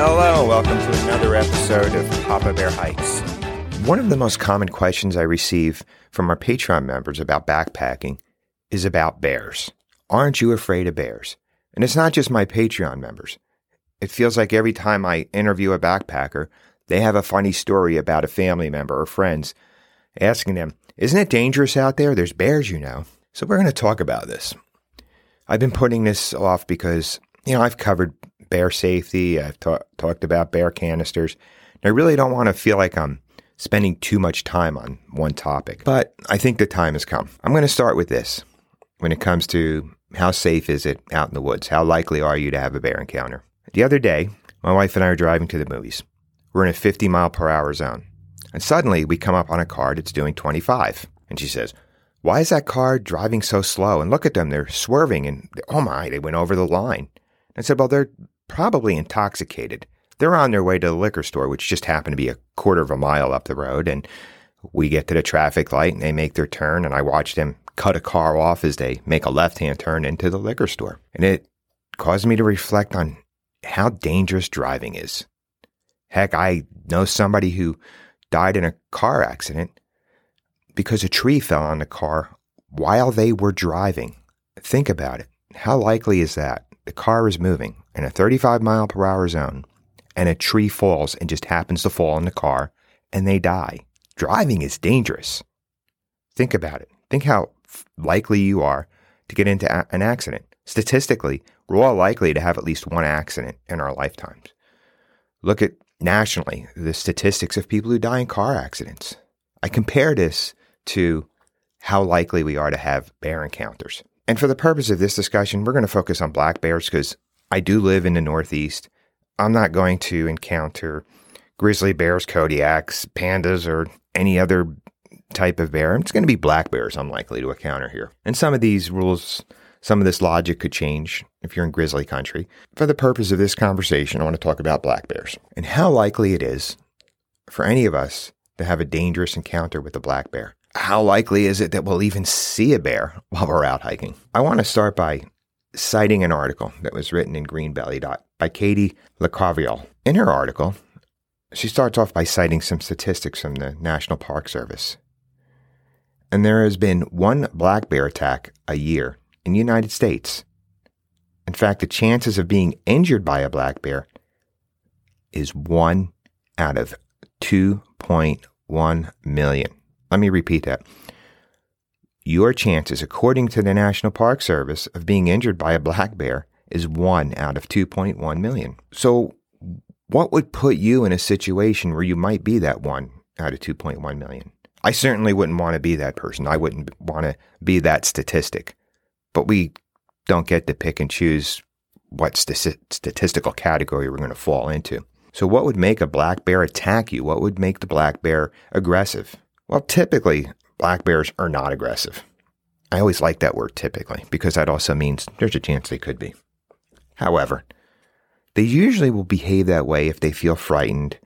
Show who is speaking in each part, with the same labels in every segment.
Speaker 1: Hello, welcome to another episode of Papa Bear Hikes. One of the most common questions I receive from our Patreon members about backpacking is about bears. Aren't you afraid of bears? And it's not just my Patreon members. It feels like every time I interview a backpacker, they have a funny story about a family member or friends asking them, Isn't it dangerous out there? There's bears, you know. So we're going to talk about this. I've been putting this off because, you know, I've covered bear safety, I've ta- talked about bear canisters. And I really don't want to feel like I'm spending too much time on one topic, but I think the time has come. I'm going to start with this when it comes to how safe is it out in the woods? How likely are you to have a bear encounter? The other day, my wife and I are driving to the movies. We're in a 50 mile per hour zone. And suddenly we come up on a car that's doing 25. And she says, Why is that car driving so slow? And look at them, they're swerving. And oh my, they went over the line. I said, Well, they're probably intoxicated. They're on their way to the liquor store, which just happened to be a quarter of a mile up the road. And we get to the traffic light and they make their turn. And I watch them cut a car off as they make a left hand turn into the liquor store. And it caused me to reflect on how dangerous driving is. Heck, I know somebody who died in a car accident because a tree fell on the car while they were driving. Think about it. How likely is that? The car is moving in a 35 mile per hour zone and a tree falls and just happens to fall on the car and they die. Driving is dangerous. Think about it. Think how likely you are to get into a- an accident. Statistically, we're all likely to have at least one accident in our lifetimes. Look at nationally the statistics of people who die in car accidents. I compare this to how likely we are to have bear encounters. And for the purpose of this discussion, we're going to focus on black bears because I do live in the Northeast. I'm not going to encounter grizzly bears, Kodiaks, pandas, or any other type of bear. It's going to be black bears I'm likely to encounter here. And some of these rules, some of this logic could change if you're in grizzly country. For the purpose of this conversation, I want to talk about black bears and how likely it is for any of us to have a dangerous encounter with a black bear. How likely is it that we'll even see a bear while we're out hiking? I want to start by citing an article that was written in Greenbelly Dot by Katie Licavoli. In her article, she starts off by citing some statistics from the National Park Service and there has been one black bear attack a year in the United States. In fact, the chances of being injured by a black bear is 1 out of 2.1 million. Let me repeat that. Your chances, according to the National Park Service, of being injured by a black bear is 1 out of 2.1 million. So, what would put you in a situation where you might be that 1 out of 2.1 million? I certainly wouldn't want to be that person. I wouldn't want to be that statistic. But we don't get to pick and choose what st- statistical category we're going to fall into. So, what would make a black bear attack you? What would make the black bear aggressive? Well, typically, black bears are not aggressive. I always like that word typically because that also means there's a chance they could be. However, they usually will behave that way if they feel frightened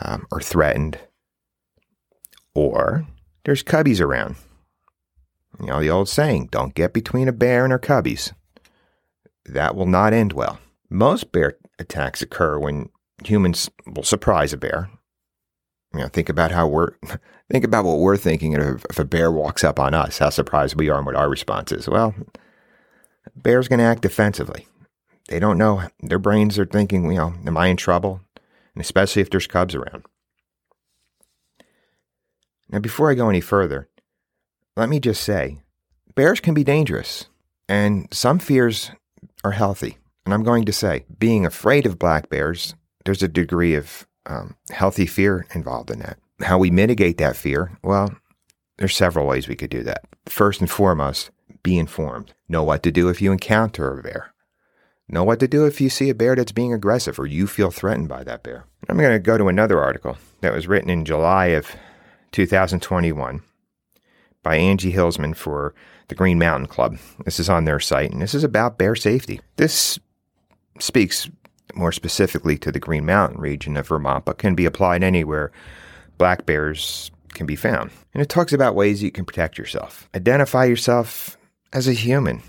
Speaker 1: um, or threatened or there's cubbies around. You know, the old saying, don't get between a bear and her cubbies. That will not end well. Most bear attacks occur when humans will surprise a bear. You know, think about how we're think about what we're thinking if, if a bear walks up on us, how surprised we are and what our response is. Well, bear's going to act defensively. They don't know. Their brains are thinking, you know, am I in trouble? And especially if there's cubs around. Now, before I go any further, let me just say bears can be dangerous, and some fears are healthy. And I'm going to say, being afraid of black bears, there's a degree of um, healthy fear involved in that. How we mitigate that fear? Well, there's several ways we could do that. First and foremost, be informed. Know what to do if you encounter a bear. Know what to do if you see a bear that's being aggressive or you feel threatened by that bear. I'm going to go to another article that was written in July of 2021 by Angie Hillsman for the Green Mountain Club. This is on their site, and this is about bear safety. This speaks more specifically to the Green Mountain region of Vermont, but can be applied anywhere black bears can be found. And it talks about ways you can protect yourself. Identify yourself as a human.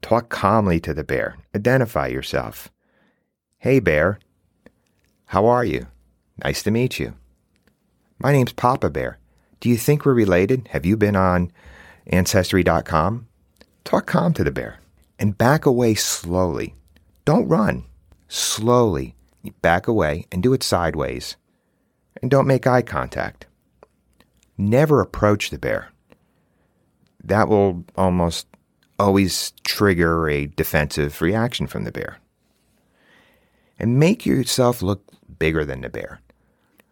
Speaker 1: Talk calmly to the bear. Identify yourself. Hey, bear, How are you? Nice to meet you. My name's Papa Bear. Do you think we're related? Have you been on Ancestry.com? Talk calm to the bear and back away slowly. Don't run. Slowly. Back away and do it sideways. And don't make eye contact. Never approach the bear. That will almost always trigger a defensive reaction from the bear. And make yourself look bigger than the bear.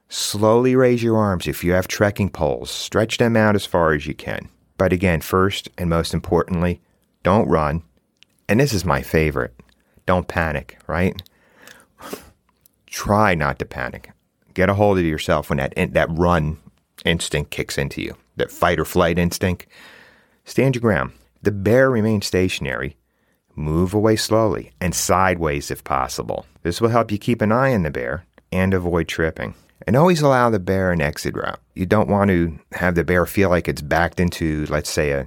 Speaker 1: Slowly raise your arms if you have trekking poles. Stretch them out as far as you can. But again, first and most importantly, don't run. And this is my favorite. Don't panic, right? Try not to panic. Get a hold of yourself when that that run instinct kicks into you. That fight or flight instinct. Stand your ground. The bear remains stationary. Move away slowly and sideways if possible. This will help you keep an eye on the bear and avoid tripping. And always allow the bear an exit route. You don't want to have the bear feel like it's backed into, let's say, a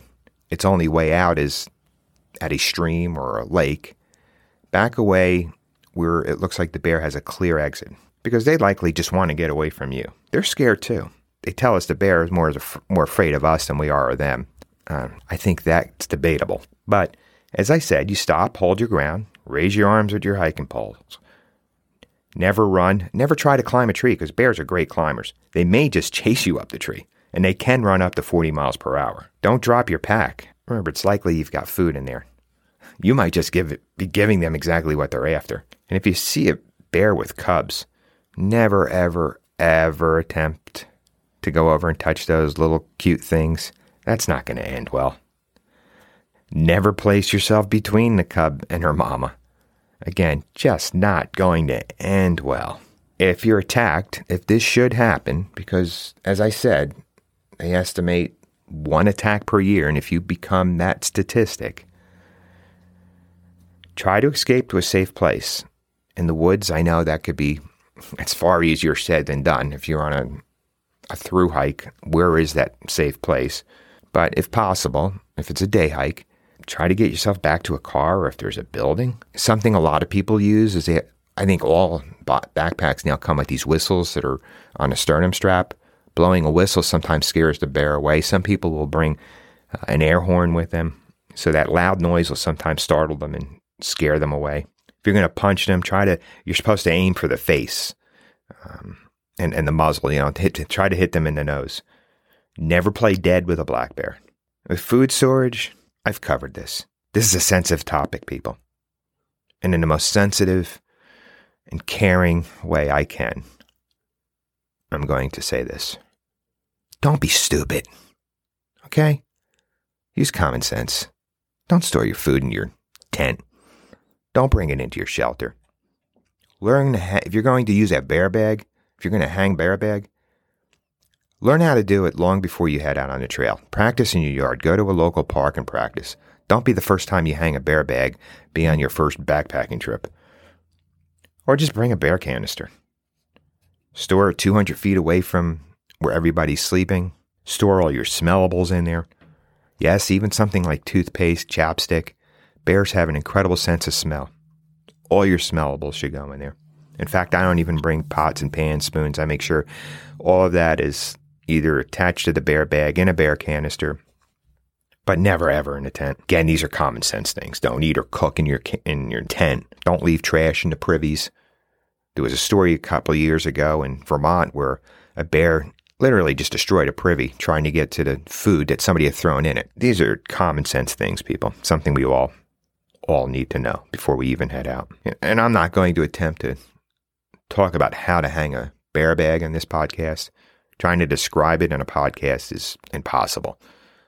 Speaker 1: its only way out is at a stream or a lake. Back away where it looks like the bear has a clear exit because they likely just want to get away from you. They're scared too. They tell us the bear is more, more afraid of us than we are of them. Uh, I think that's debatable. But as I said, you stop, hold your ground, raise your arms with your hiking poles. Never run. Never try to climb a tree because bears are great climbers. They may just chase you up the tree, and they can run up to 40 miles per hour. Don't drop your pack. Remember, it's likely you've got food in there. You might just give it, be giving them exactly what they're after. And if you see a bear with cubs, never, ever, ever attempt to go over and touch those little cute things. That's not going to end well. Never place yourself between the cub and her mama. Again, just not going to end well. If you're attacked, if this should happen, because as I said, they estimate one attack per year, and if you become that statistic, try to escape to a safe place. In the woods, I know that could be, it's far easier said than done. If you're on a, a through hike, where is that safe place? But if possible, if it's a day hike, try to get yourself back to a car or if there's a building. Something a lot of people use is they, I think all backpacks now come with these whistles that are on a sternum strap. Blowing a whistle sometimes scares the bear away. Some people will bring uh, an air horn with them. So that loud noise will sometimes startle them and scare them away. If you're going to punch them, try to, you're supposed to aim for the face um, and, and the muzzle, you know, hit, try to hit them in the nose. Never play dead with a black bear. With food storage, I've covered this. This is a sensitive topic, people. And in the most sensitive and caring way I can, I'm going to say this. Don't be stupid. Okay? Use common sense. Don't store your food in your tent. Don't bring it into your shelter. Learn ha- if you're going to use that bear bag, if you're going to hang bear bag, Learn how to do it long before you head out on the trail. Practice in your yard. Go to a local park and practice. Don't be the first time you hang a bear bag, be on your first backpacking trip. Or just bring a bear canister. Store it 200 feet away from where everybody's sleeping. Store all your smellables in there. Yes, even something like toothpaste, chapstick. Bears have an incredible sense of smell. All your smellables should go in there. In fact, I don't even bring pots and pans, spoons. I make sure all of that is either attached to the bear bag in a bear canister, but never ever in a tent. Again, these are common sense things. Don't eat or cook in your in your tent. Don't leave trash in the privies. There was a story a couple years ago in Vermont where a bear literally just destroyed a privy trying to get to the food that somebody had thrown in it. These are common sense things, people. Something we all all need to know before we even head out. And I'm not going to attempt to talk about how to hang a bear bag on this podcast. Trying to describe it in a podcast is impossible.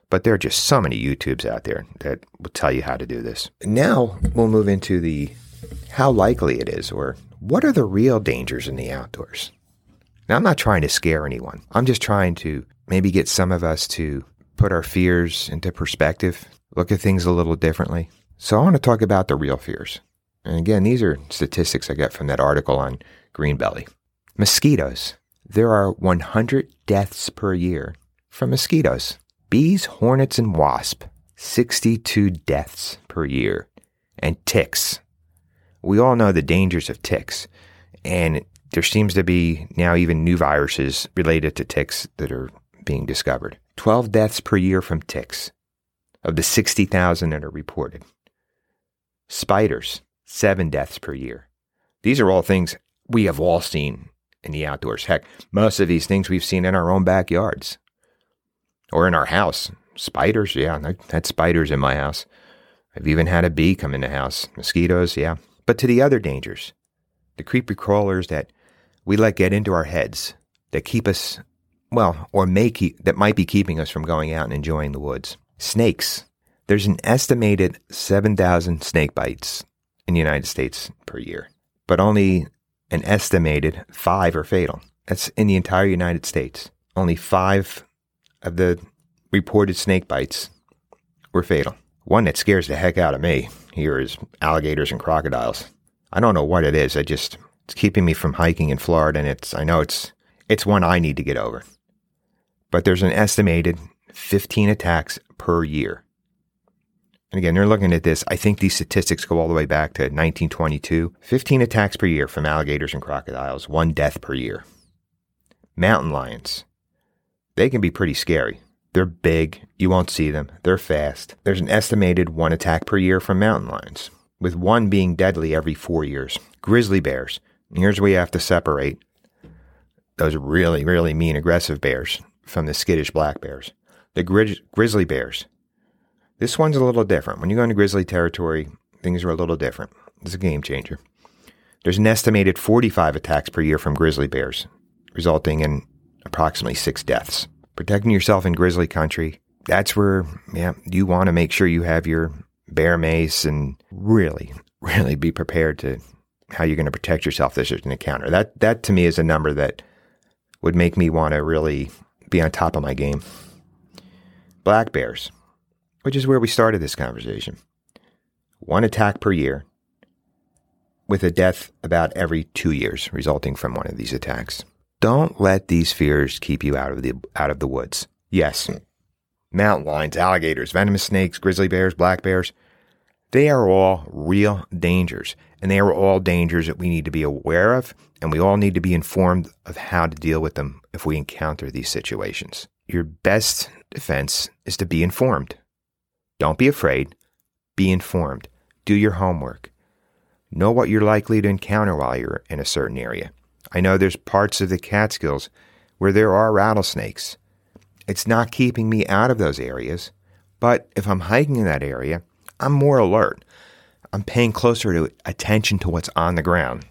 Speaker 1: But there are just so many YouTubes out there that will tell you how to do this. Now we'll move into the how likely it is or what are the real dangers in the outdoors. Now, I'm not trying to scare anyone. I'm just trying to maybe get some of us to put our fears into perspective, look at things a little differently. So, I want to talk about the real fears. And again, these are statistics I get from that article on Greenbelly. Mosquitoes. There are 100 deaths per year from mosquitoes. Bees, hornets, and wasps, 62 deaths per year. And ticks. We all know the dangers of ticks. And there seems to be now even new viruses related to ticks that are being discovered. 12 deaths per year from ticks of the 60,000 that are reported. Spiders, seven deaths per year. These are all things we have all seen in the outdoors. Heck, most of these things we've seen in our own backyards or in our house. Spiders, yeah, I had spiders in my house. I've even had a bee come in the house. Mosquitoes, yeah. But to the other dangers, the creepy crawlers that we let get into our heads, that keep us, well, or may keep, that might be keeping us from going out and enjoying the woods. Snakes. There's an estimated 7,000 snake bites in the United States per year, but only an estimated five are fatal. That's in the entire United States. Only five of the reported snake bites were fatal. One that scares the heck out of me here is alligators and crocodiles. I don't know what it is. I just it's keeping me from hiking in Florida and it's I know it's it's one I need to get over. But there's an estimated 15 attacks per year. And again, they're looking at this. I think these statistics go all the way back to 1922. 15 attacks per year from alligators and crocodiles, one death per year. Mountain lions. They can be pretty scary. They're big. You won't see them. They're fast. There's an estimated one attack per year from mountain lions, with one being deadly every four years. Grizzly bears. Here's where you have to separate those really, really mean, aggressive bears from the skittish black bears. The gri- grizzly bears. This one's a little different. When you go into grizzly territory, things are a little different. It's a game changer. There's an estimated 45 attacks per year from grizzly bears, resulting in approximately six deaths protecting yourself in grizzly country, that's where, yeah, you want to make sure you have your bear mace and really, really be prepared to how you're going to protect yourself this is an encounter. That, that to me is a number that would make me want to really be on top of my game. Black bears, which is where we started this conversation. One attack per year, with a death about every two years resulting from one of these attacks. Don't let these fears keep you out of the out of the woods. Yes, mountain lions, alligators, venomous snakes, grizzly bears, black bears, they are all real dangers, and they are all dangers that we need to be aware of, and we all need to be informed of how to deal with them if we encounter these situations. Your best defense is to be informed. Don't be afraid. Be informed. Do your homework. Know what you're likely to encounter while you're in a certain area. I know there's parts of the Catskills where there are rattlesnakes. It's not keeping me out of those areas, but if I'm hiking in that area, I'm more alert. I'm paying closer to attention to what's on the ground.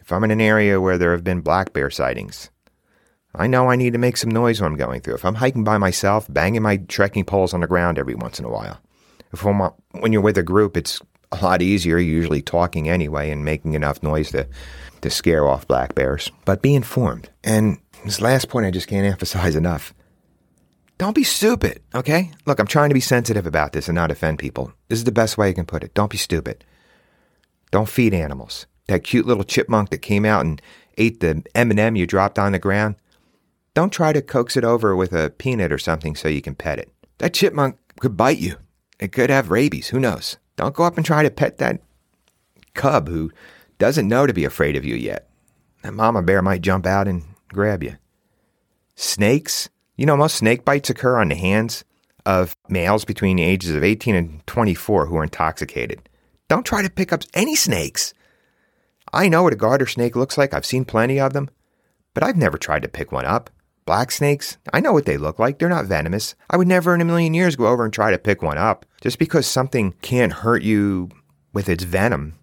Speaker 1: If I'm in an area where there have been black bear sightings, I know I need to make some noise when I'm going through. If I'm hiking by myself, banging my trekking poles on the ground every once in a while. If I'm, when you're with a group, it's a lot easier, usually talking anyway and making enough noise to to scare off black bears, but be informed. And this last point I just can't emphasize enough. Don't be stupid, okay? Look, I'm trying to be sensitive about this and not offend people. This is the best way I can put it. Don't be stupid. Don't feed animals. That cute little chipmunk that came out and ate the M&M you dropped on the ground, don't try to coax it over with a peanut or something so you can pet it. That chipmunk could bite you. It could have rabies. Who knows? Don't go up and try to pet that cub who doesn't know to be afraid of you yet. That mama bear might jump out and grab you. Snakes, you know, most snake bites occur on the hands of males between the ages of 18 and 24 who are intoxicated. Don't try to pick up any snakes. I know what a garter snake looks like. I've seen plenty of them, but I've never tried to pick one up. Black snakes, I know what they look like. They're not venomous. I would never in a million years go over and try to pick one up. Just because something can't hurt you with its venom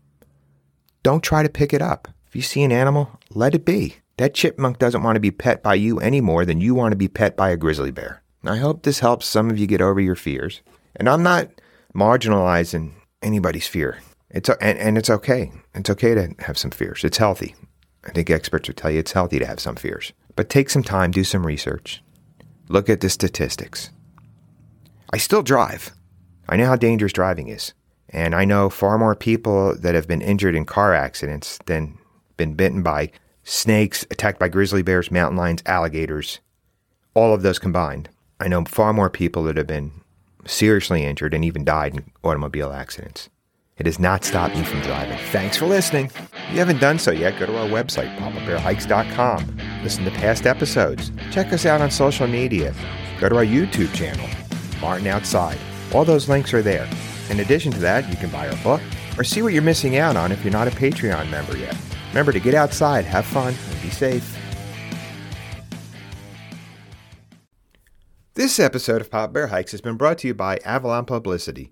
Speaker 1: don't try to pick it up. If you see an animal, let it be. That chipmunk doesn't want to be pet by you any more than you want to be pet by a grizzly bear. I hope this helps some of you get over your fears. And I'm not marginalizing anybody's fear. It's and, and it's okay. It's okay to have some fears. It's healthy. I think experts would tell you it's healthy to have some fears. But take some time, do some research. Look at the statistics. I still drive. I know how dangerous driving is. And I know far more people that have been injured in car accidents than been bitten by snakes, attacked by grizzly bears, mountain lions, alligators, all of those combined. I know far more people that have been seriously injured and even died in automobile accidents. It has not stopped me from driving. Thanks for listening. If you haven't done so yet, go to our website, papabearhikes.com. Listen to past episodes. Check us out on social media. Go to our YouTube channel, Martin Outside. All those links are there. In addition to that, you can buy our book or see what you're missing out on if you're not a Patreon member yet. Remember to get outside, have fun, and be safe. This episode of Papa Bear Hikes has been brought to you by Avalon Publicity.